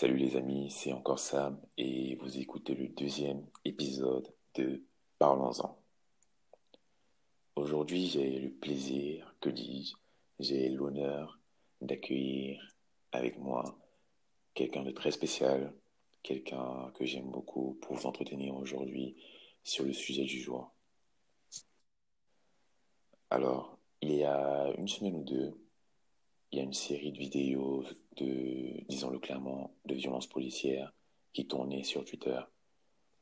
Salut les amis, c'est encore Sam et vous écoutez le deuxième épisode de Parlons-en. Aujourd'hui, j'ai le plaisir, que dis-je, j'ai l'honneur d'accueillir avec moi quelqu'un de très spécial, quelqu'un que j'aime beaucoup pour vous entretenir aujourd'hui sur le sujet du jour. Alors, il y a une semaine ou deux, il y a une série de vidéos de, disons-le clairement, de violences policières qui tournaient sur Twitter,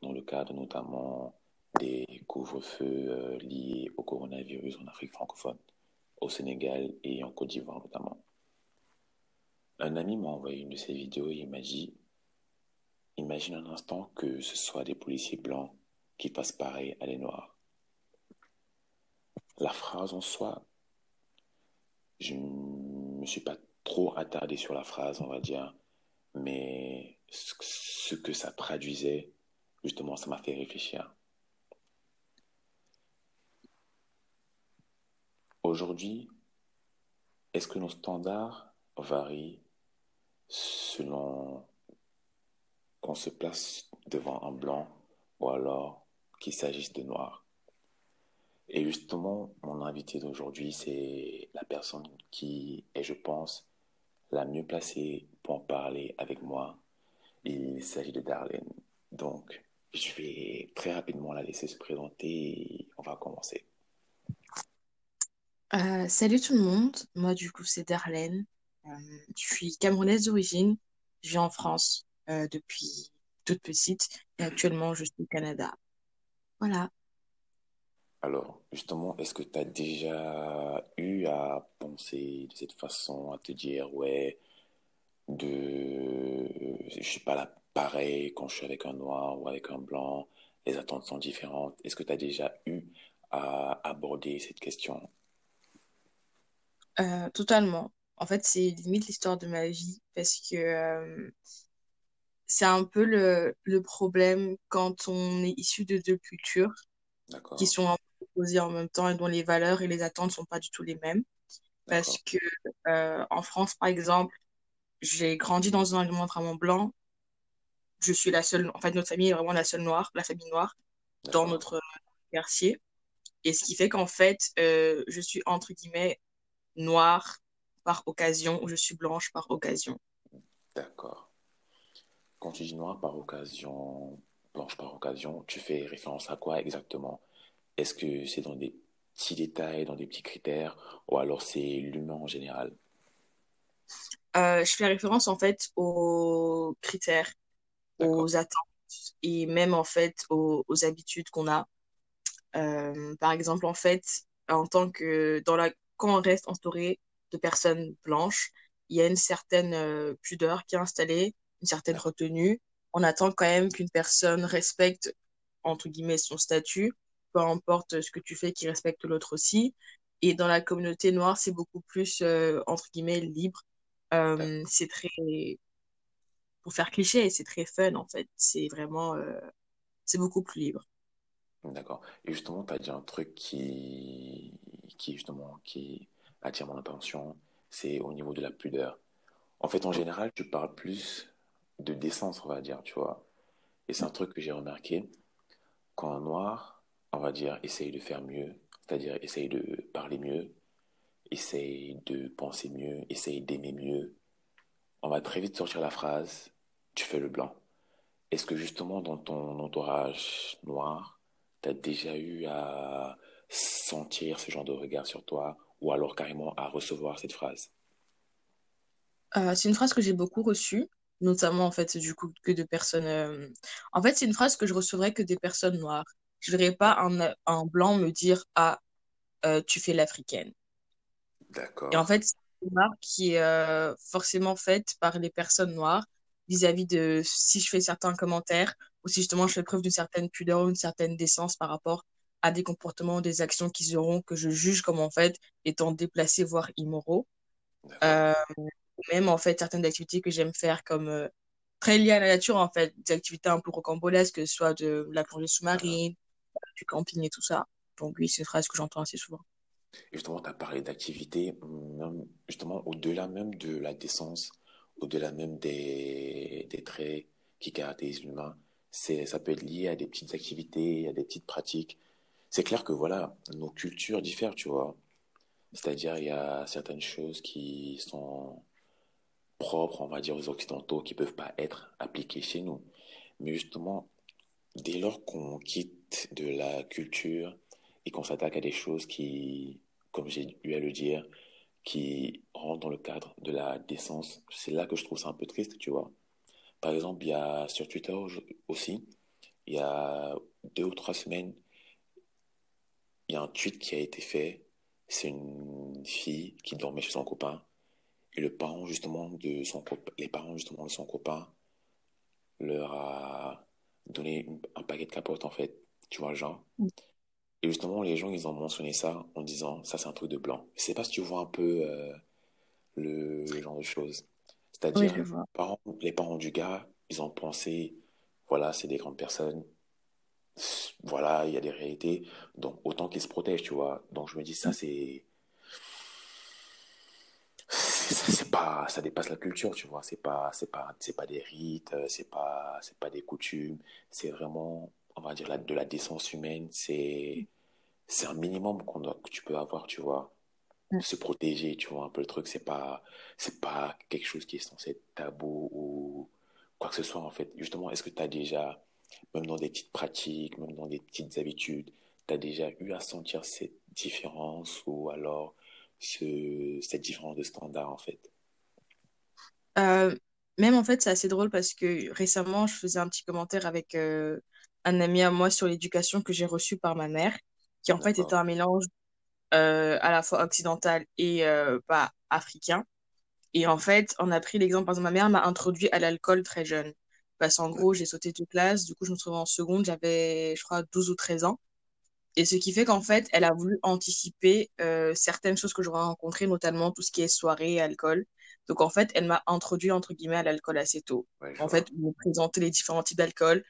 dans le cadre notamment des couvre-feux euh, liés au coronavirus en Afrique francophone, au Sénégal et en Côte d'Ivoire notamment. Un ami m'a envoyé une de ces vidéos et il m'a dit Imagine un instant que ce soit des policiers blancs qui fassent pareil à les noirs. La phrase en soi, je ne me suis pas trop attardé sur la phrase, on va dire, mais ce que ça traduisait, justement, ça m'a fait réfléchir. Aujourd'hui, est-ce que nos standards varient selon qu'on se place devant un blanc ou alors qu'il s'agisse de noir? Et justement, mon invité d'aujourd'hui, c'est la personne qui est, je pense, la mieux placée pour en parler avec moi. Il s'agit de Darlene. Donc, je vais très rapidement la laisser se présenter et on va commencer. Euh, salut tout le monde, moi du coup c'est Darlene, euh, je suis camerounaise d'origine, je vis en France euh, depuis toute petite et actuellement je suis au Canada. Voilà. Alors, justement, est-ce que tu as déjà eu à penser de cette façon, à te dire, ouais, de, je suis pas pareil quand je suis avec un noir ou avec un blanc, les attentes sont différentes. Est-ce que tu as déjà eu à aborder cette question? Euh, totalement. En fait, c'est limite l'histoire de ma vie parce que euh, c'est un peu le problème quand on est issu de deux cultures qui sont opposées en même temps et dont les valeurs et les attentes sont pas du tout les mêmes. Parce que euh, en France, par exemple, j'ai grandi dans un environnement vraiment blanc. Je suis la seule, en fait, notre famille est vraiment la seule noire, la famille noire dans notre quartier. Et ce qui fait qu'en fait, euh, je suis entre guillemets noire par occasion ou je suis blanche par occasion. d'accord. Quand tu dis noir par occasion, blanche par occasion, tu fais référence à quoi exactement? Est-ce que c'est dans des petits détails, dans des petits critères, ou alors c'est l'humain en général? Euh, je fais référence en fait aux critères, aux attentes et même en fait aux, aux habitudes qu'on a. Euh, par exemple, en fait, en tant que dans la quand on reste entouré de personnes blanches, il y a une certaine euh, pudeur qui est installée, une certaine retenue. On attend quand même qu'une personne respecte entre guillemets son statut, peu importe ce que tu fais, qu'il respecte l'autre aussi. Et dans la communauté noire, c'est beaucoup plus euh, entre guillemets libre. Euh, c'est très, pour faire cliché, c'est très fun en fait. C'est vraiment, euh, c'est beaucoup plus libre. d'accord. Et justement, tu as dit un truc qui, qui justement, qui attire mon attention, c'est au niveau de la pudeur. En fait, en général, tu parles plus de décence, on va dire, tu vois. Et c'est un truc que j'ai remarqué. Quand un noir, on va dire, essaye de faire mieux, c'est-à-dire essaye de parler mieux, essaye de penser mieux, essaye d'aimer mieux, on va très vite sortir la phrase, tu fais le blanc. Est-ce que justement dans ton entourage noir, tu as déjà eu à sentir ce genre de regard sur toi ou alors carrément à recevoir cette phrase? Euh, c'est une phrase que j'ai beaucoup reçue, notamment en fait du coup que de personnes. euh, En fait, c'est une phrase que je recevrais que des personnes noires. Je verrais pas un, un blanc me dire ah euh, tu fais l'africaine. Et en D'accord, fait, c'est une remarque qui est euh, forcément faite par les personnes noires vis-à-vis de si je fais certains commentaires ou si justement je fais preuve d'une certaine pudeur ou une certaine décence par rapport à des comportements ou des actions qu'ils auront que je juge comme en fait étant déplacés voire immoraux. Euh, même en fait certaines activités que j'aime faire comme euh, très liées à la nature en fait, des activités un peu rocambolesques, que ce soit de la plongée sous-marine, du camping et tout ça. Donc oui, c'est une phrase que j'entends assez souvent. Et justement, tu as parlé d'activité, même, justement au-delà même de la décence, au-delà même des, des traits qui caractérisent l'humain, ça peut être lié à des petites activités, à des petites pratiques. C'est clair que voilà, nos cultures diffèrent, tu vois. C'est-à-dire, il y a certaines choses qui sont propres, on va dire, aux Occidentaux, qui peuvent pas être appliquées chez nous. Mais justement, dès lors qu'on quitte de la culture et qu'on s'attaque à des choses qui, comme j'ai eu à le dire, qui rentrent dans le cadre de la décence, c'est là que je trouve ça un peu triste, tu vois. Par exemple, il y a sur Twitter aussi, il y a deux ou trois semaines, il y a un tweet qui a été fait. C'est une fille qui dormait chez son copain. Et le parent, justement, de son les parents, justement, de son copain leur a donné un paquet de capotes, en fait. Tu vois le genre? Mm. Et justement, les gens, ils ont mentionné ça en disant, ça, c'est un truc de blanc. Je sais pas si tu vois un peu euh, le, genre de choses. Oui, C'est-à-dire, parents- les parents du gars, ils ont pensé, voilà, c'est des grandes personnes, voilà, il y a des réalités, donc autant qu'ils se protègent, tu vois. Donc je me dis, ça, c'est, c'est c'est pas, ça dépasse la culture, tu vois. C'est pas, c'est pas, c'est pas des rites, euh, c'est pas, c'est pas des coutumes, c'est vraiment, on va dire, la, de la décence humaine, c'est, c'est un minimum qu'on doit, que tu peux avoir, tu vois. Mm. Se protéger, tu vois, un peu le truc, c'est pas, c'est pas quelque chose qui est censé être tabou ou quoi que ce soit, en fait. Justement, est-ce que tu as déjà, même dans des petites pratiques, même dans des petites habitudes, tu as déjà eu à sentir cette différence ou alors ce, cette différence de standard, en fait? Euh, même en fait, c'est assez drôle parce que récemment, je faisais un petit commentaire avec euh, un ami à moi sur l'éducation que j'ai reçue par ma mère, qui en fait était un mélange euh, à la fois occidental et euh, pas africain. Et en fait, on a pris l'exemple, par exemple, ma mère m'a introduit à l'alcool très jeune. Parce qu'en gros, j'ai sauté de classe, du coup, je me trouvais en seconde, j'avais, je crois, 12 ou 13 ans. Et ce qui fait qu'en fait, elle a voulu anticiper euh, certaines choses que j'aurais rencontrées, notamment tout ce qui est soirée et alcool. Donc en fait, elle m'a introduit, entre guillemets, à l'alcool assez tôt. Ouais, En fait, vois. me présenter les différents types d'alcool,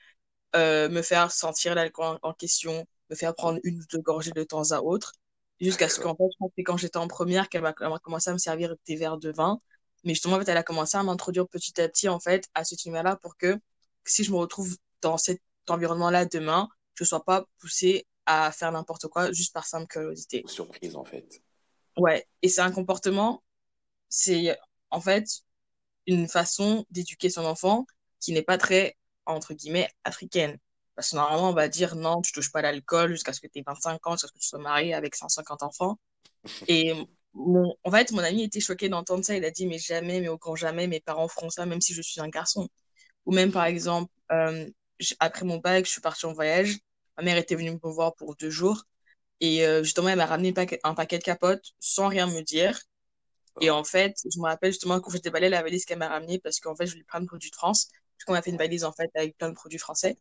euh, me faire sentir l'alcool en, en question, me faire prendre une ou deux gorgées de temps à autre, jusqu'à ce qu'en fait, je pense que c'est quand j'étais en première qu'elle m'a commencé à me servir des verres de vin. Mais justement, en fait, elle a commencé à m'introduire petit à petit, en fait, à cet univers-là pour que si je me retrouve dans cet environnement-là demain, je ne sois pas poussée à faire n'importe quoi juste par simple curiosité. Surprise, en fait. Ouais, et c'est un comportement, c'est en fait une façon d'éduquer son enfant qui n'est pas très, entre guillemets, africaine. Parce que normalement, on va dire non, tu touches pas l'alcool jusqu'à ce que tu aies 25 ans, jusqu'à ce que tu sois marié avec 150 enfants. Et mon, en fait, mon ami était choqué d'entendre ça. Il a dit, mais jamais, mais au grand jamais, mes parents feront ça, même si je suis un garçon. Ou même, par exemple, euh, après mon bac, je suis partie en voyage. Ma mère était venue me voir pour deux jours. Et euh, justement, elle m'a ramené un paquet de capotes sans rien me dire. Et en fait, je me rappelle justement quand j'ai déballé la valise qu'elle m'a ramenée parce qu'en fait, je voulais prendre de produits de France. Du coup, on m'a fait une valise en fait avec plein de produits français.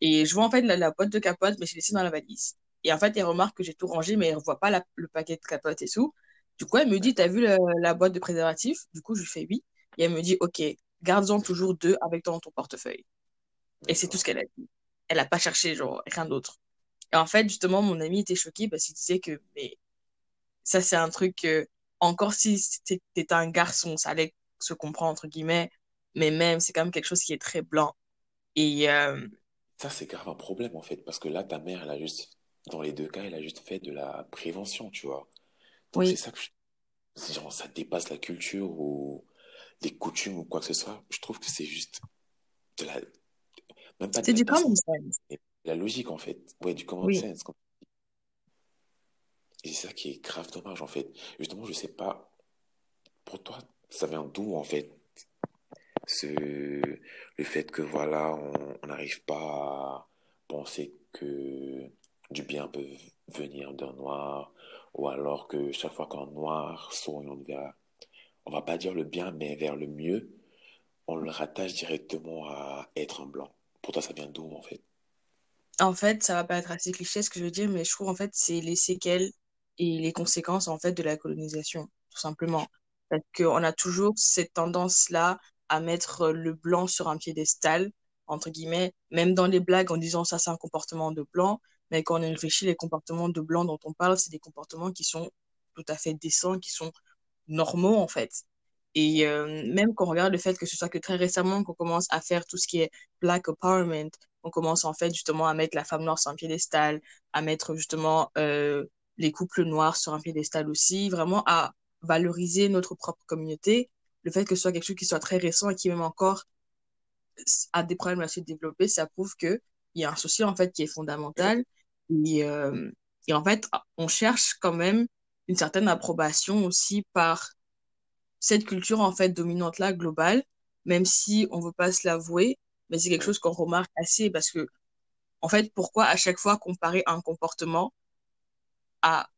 Et je vois en fait la, la boîte de capotes, mais je l'ai laissée dans la valise. Et en fait, elle remarque que j'ai tout rangé, mais elle ne voit pas la- le paquet de capotes et tout. Du coup, elle me dit, T'as vu la, la boîte de préservatifs? Du coup, je lui fais oui. Et elle me dit, OK, garde-en toujours deux avec toi dans ton portefeuille. Et c'est tout ce qu'elle a dit. Elle n'a pas cherché, genre, rien d'autre. Et en fait, justement, mon ami était choqué parce qu'il disait que, mais ça, c'est un truc que, encore si t'étais un garçon, ça allait se comprendre, entre guillemets, mais même, c'est quand même quelque chose qui est très blanc. Et euh, Ça, c'est grave un problème, en fait, parce que là, ta mère, elle a juste, dans les deux cas, elle a juste fait de la prévention, tu vois. Donc, c'est ça que je- genre, ça dépasse la culture ou les coutumes ou quoi que ce soit. Je trouve que c'est juste de la, même pas c'est du common sense. la logique, en fait. Ouais, du common Oui. sense. C'est ça qui est grave dommage, en fait. Justement, je sais pas, pour toi, ça vient d'où, en fait, ce, le fait que, voilà, on on n'arrive pas à penser que du bien peut venir d'un noir, ou alors que chaque fois qu'un noir s'oriente vers, on va pas dire le bien, mais vers le mieux, on le rattache directement à être un blanc. Pour toi, ça vient d'où, en fait? En fait, ça va pas être assez cliché ce que je veux dire, mais je trouve en fait c'est les séquelles et les conséquences en fait de la colonisation, tout simplement. Parce qu'on a toujours cette tendance-là à mettre le blanc sur un piédestal, entre guillemets, même dans les blagues en disant ça c'est un comportement de blanc, mais quand on réfléchit, les comportements de blanc dont on parle, c'est des comportements qui sont tout à fait décents, qui sont normaux en fait. Et euh, même quand on regarde le fait que ce soit que très récemment qu'on commence à faire tout ce qui est Black Empowerment, on commence en fait justement à mettre la femme noire sur un piédestal, à mettre justement euh, les couples noirs sur un piédestal aussi, vraiment à valoriser notre propre communauté. Le fait que ce soit quelque chose qui soit très récent et qui même encore a des problèmes à se développer, ça prouve que il y a un souci en fait qui est fondamental. Et, euh, et en fait, on cherche quand même une certaine approbation aussi par cette culture en fait dominante là globale, même si on veut pas se l'avouer, mais c'est quelque chose qu'on remarque assez parce que en fait, pourquoi à chaque fois comparer un comportement à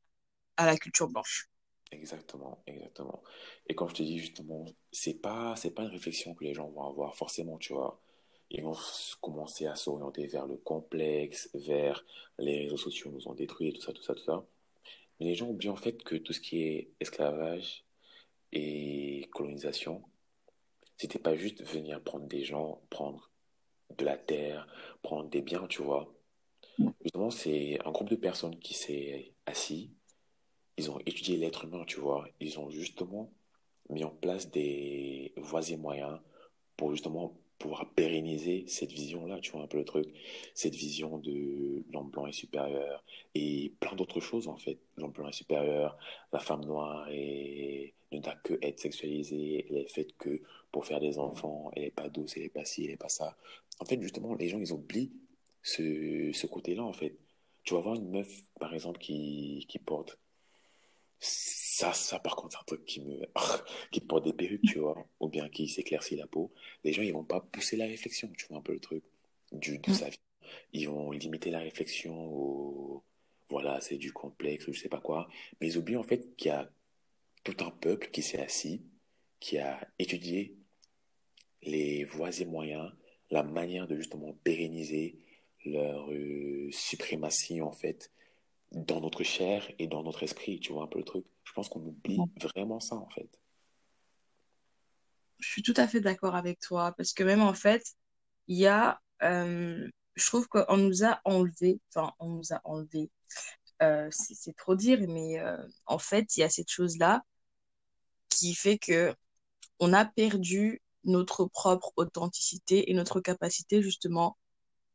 à la culture blanche Exactement, exactement. Et comme je te dis justement, c'est pas c'est pas une réflexion que les gens vont avoir forcément, tu vois. Ils vont commencer à s'orienter vers le complexe, vers les réseaux sociaux nous ont détruits, tout ça, tout ça, tout ça. Mais les gens oublient en fait que tout ce qui est esclavage, et colonisation, c'était pas juste venir prendre des gens, prendre de la terre, prendre des biens, tu vois. Justement, c'est un groupe de personnes qui s'est assis, ils ont étudié l'être humain, tu vois. Ils ont justement mis en place des voies et moyens pour justement pouvoir pérenniser cette vision-là, tu vois un peu le truc, cette vision de l'homme blanc est supérieur et plein d'autres choses en fait. L'homme blanc est supérieur, la femme noire ne doit que être sexualisée, elle est faite que pour faire des enfants, elle n'est pas douce, elle n'est pas ci, elle n'est pas ça. En fait, justement, les gens, ils oublient ce, ce côté-là, en fait. Tu vas voir une meuf, par exemple, qui, qui porte ça, ça, par contre, c'est un truc qui me, qui porte des perruques, tu vois, ou bien qui s'éclaircit la peau. Les gens, ils vont pas pousser la réflexion, tu vois, un peu le truc du, de sa vie. Ils vont limiter la réflexion au, voilà, c'est du complexe ou je sais pas quoi. Mais ils oublient en fait qu'il y a tout un peuple qui s'est assis, qui a étudié les voies et moyens, la manière de justement pérenniser leur euh, suprématie en fait dans notre chair et dans notre esprit, tu vois un peu le truc. Je pense qu'on oublie vraiment ça en fait. Je suis tout à fait d'accord avec toi parce que même en fait, il y a, euh, je trouve qu'on nous a enlevé, enfin on nous a enlevé, euh, c'est trop dire, mais en fait, il y a cette chose-là qui fait que on a perdu notre propre authenticité et notre capacité justement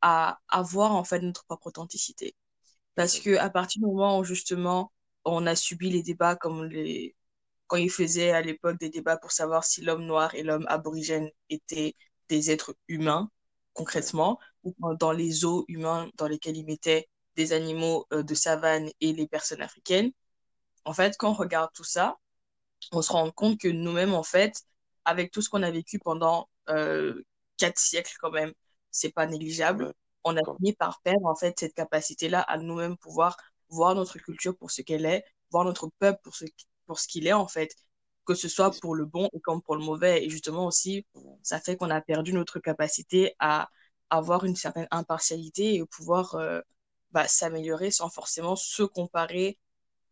à avoir en fait notre propre authenticité. Parce que à partir du moment où justement on a subi les débats comme les quand ils faisaient à l'époque des débats pour savoir si l'homme noir et l'homme aborigène étaient des êtres humains concrètement ou dans les eaux humains dans lesquels ils mettaient des animaux euh, de savane et les personnes africaines. En fait, quand on regarde tout ça, on se rend compte que nous-mêmes, en fait, avec tout ce qu'on a vécu pendant euh, quatre siècles quand même, c'est pas négligeable. On a fini par perdre en fait cette capacité-là à nous-mêmes pouvoir voir notre culture pour ce qu'elle est, voir notre peuple pour ce, pour ce qu'il est en fait, que ce soit pour le bon et comme pour le mauvais. Et justement aussi, ça fait qu'on a perdu notre capacité à avoir une certaine impartialité et pouvoir euh, bah, s'améliorer sans forcément se comparer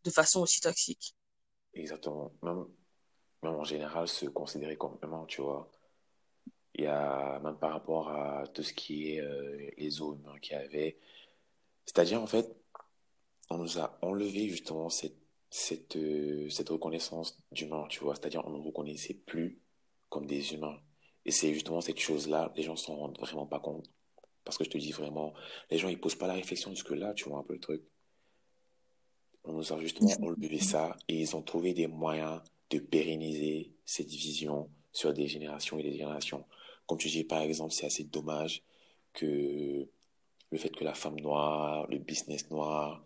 de façon aussi toxique. Exactement. Même, même en général, se considérer comme humain, tu vois. Il y a même par rapport à tout ce qui est euh, les eaux humains qu'il y avait. C'est-à-dire, en fait, on nous a enlevé justement cette, cette, euh, cette reconnaissance d'humain, tu vois. C'est-à-dire, on ne nous reconnaissait plus comme des humains. Et c'est justement cette chose-là, les gens ne s'en rendent vraiment pas compte. Parce que je te dis vraiment, les gens, ils posent pas la réflexion jusque-là, tu vois un peu le truc. On nous a justement enlevé ça et ils ont trouvé des moyens de pérenniser cette vision sur des générations et des générations. Comme tu dis, par exemple, c'est assez dommage que le fait que la femme noire, le business noir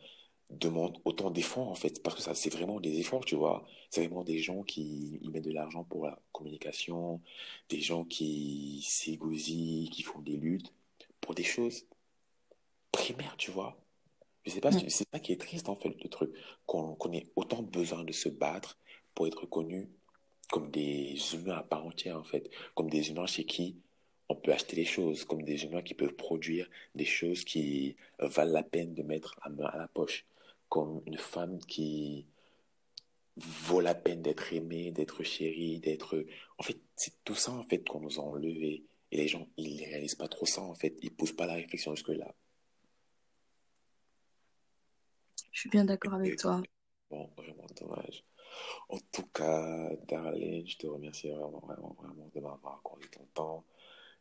demande autant d'efforts, en fait, parce que ça, c'est vraiment des efforts, tu vois. C'est vraiment des gens qui mettent de l'argent pour la communication, des gens qui s'égosillent, qui font des luttes pour des choses primaires, tu vois. Je sais pas, mm. c'est ça qui est triste en fait, le truc, qu'on ait autant besoin de se battre pour être reconnu comme des humains à part entière en fait, comme des humains chez qui on peut acheter des choses, comme des humains qui peuvent produire des choses qui valent la peine de mettre à, à la poche, comme une femme qui vaut la peine d'être aimée, d'être chérie, d'être... En fait, c'est tout ça en fait qu'on nous a enlevé. Et les gens, ils ne réalisent pas trop ça en fait, ils poussent pas la réflexion jusque-là. Je suis bien d'accord avec toi. Bon, vraiment dommage. En tout cas, Darlene, je te remercie vraiment, vraiment, vraiment de m'avoir accordé ton temps.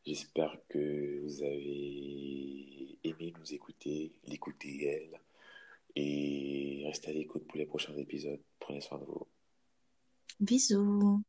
J'espère que vous avez aimé nous écouter, l'écouter elle. Et restez à l'écoute pour les prochains épisodes. Prenez soin de vous. Bisous.